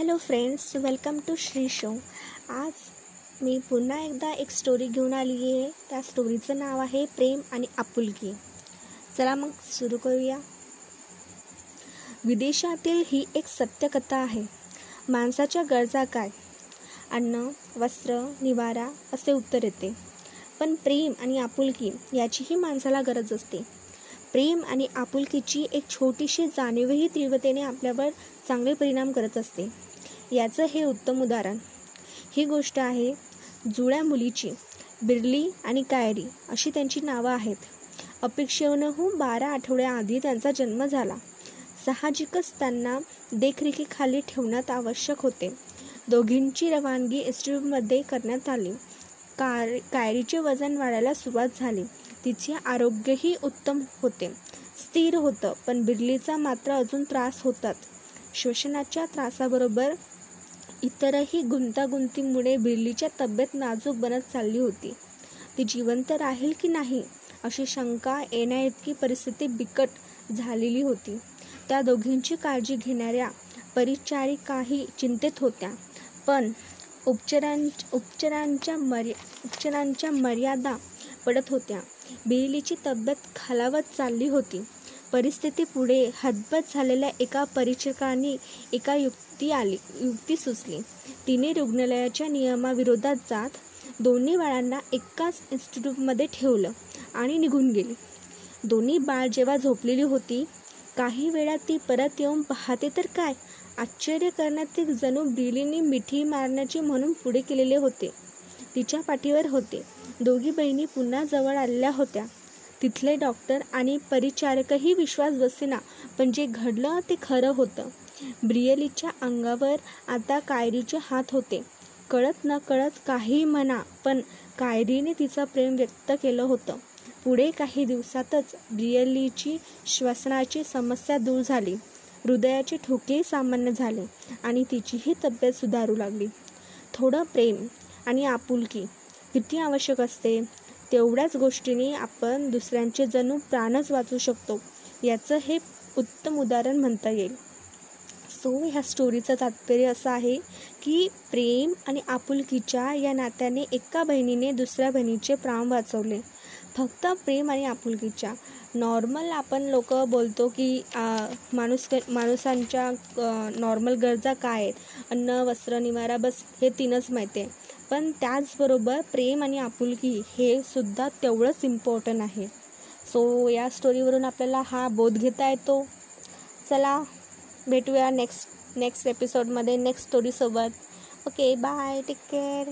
Hello friends welcome to Shri show आज मी पुन्हा एकदा एक स्टोरी घेऊन आली आहे त्या स्टोरीचं नाव आहे प्रेम आणि आपुलकी. चला मग सुरू करूया. विदेशातील ही एक सत्यकथा आहे. माणसाच्या गरजा काय? अन्न वस्त्र निवारा असे उत्तर येते. पण प्रेम आणि आपुलकी याचीही माणसाला गरज असते. प्रेम आणि आपुलकीची एक छोटीशी जाणीवही तीव्रतेने आपल्यावर चांगले परिणाम करत असते. याचं हे उत्तम उदाहरण. ही गोष्ट आहे जुळ्या मुलीची बिरली आणि कायरी अशी त्यांची नावं आहेत. अपेक्षेहून बारा आठवड्याआधी त्यांचा जन्म झाला. साहजिकच त्यांना देखरेखीखाली ठेवण्यात आवश्यक होते. दोघींची रवानगी इन्स्टिट्यूटमध्ये करण्यात आली. कार कायरीचे वजन वाढायला सुरुवात झाली. तिचे आरोग्यही उत्तम होते. स्थिर होतं पण बिरलीचा मात्र अजून त्रास होतात. श्वसनाच्या त्रासाबरोबर इतरही गुंतागुंतीमुळे बिरलीच्या तब्येत नाजूक बनत चालली होती. ती जिवंत राहील की नाही अशी शंका येण्याइतकी परिस्थिती बिकट झालेली होती. त्या दोघींची काळजी घेणाऱ्या परिचारिकाही चिंतेत होत्या. पण उपचारां उपचारांच्या मर्या उपचारांच्या मर्यादा पडत होत्या. बिरलीची तब्येत खालावत चालली होती. परिस्थिती पुढे हतबत झालेल्या एका परिचकाने एका युक्ती आली युक्ती सुचली. तिने रुग्णालयाच्या नियमाविरोधात जात दोन्ही बाळांना एकाच इन्स्टिट्यूटमध्ये ठेवलं आणि निघून गेली. दोन्ही बाळ जेव्हा झोपलेली होती काही वेळा ती परत येऊन पाहते तर काय? आश्चर्य करण्यात ती जणू बिलीने मिठी मारण्याची म्हणून पुढे केलेले होते. तिच्या पाठीवर होते. दोघी बहिणी पुन्हा जवळ आलेल्या होत्या. तिथले डॉक्टर आणि परिचारकही विश्वास बसेना पण जे घडलं ते खरं होतं. ब्रियलीच्या अंगावर आता कायरीचे हात होते. कळत न कळत काही म्हणा पण कायरीने तिचं प्रेम व्यक्त केलं होतं. पुढे काही दिवसातच ब्रियलीची श्वसनाची समस्या दूर झाली. हृदयाचे ठोकेही सामान्य झाले आणि तिचीही तब्येत सुधारू लागली. थोडं प्रेम आणि आपुलकी किती आवश्यक असते? तेवढ्याच गोष्टींनी आपण दुसऱ्यांचे जणू प्राणच वाचू शकतो. याचं हे उत्तम उदाहरण म्हणता येईल. सो ह्या स्टोरीचं तात्पर्य असं आहे की प्रेम आणि आपुलकीच्या या नात्याने एका बहिणीने दुसऱ्या बहिणीचे प्राण वाचवले. फक्त प्रेम आणि आपुलकीच्या. नॉर्मल आपण लोक बोलतो की माणूस माणसांच्या नॉर्मल गरजा काय आहेत? अन्न वस्त्र निवारा बस हे तीनच माहिती आहे. पण त्याचबरोबर प्रेम आणि आपुलकी हे सुद्धा तेवढंच इम्पॉर्टंट आहे. सो या स्टोरीवरून आपल्याला हा बोध घेता येतो. चला भेटूया नेक्स्ट नेक्स्ट एपिसोडमध्ये नेक्स्ट स्टोरीसोबत ओके बाय टेक केअर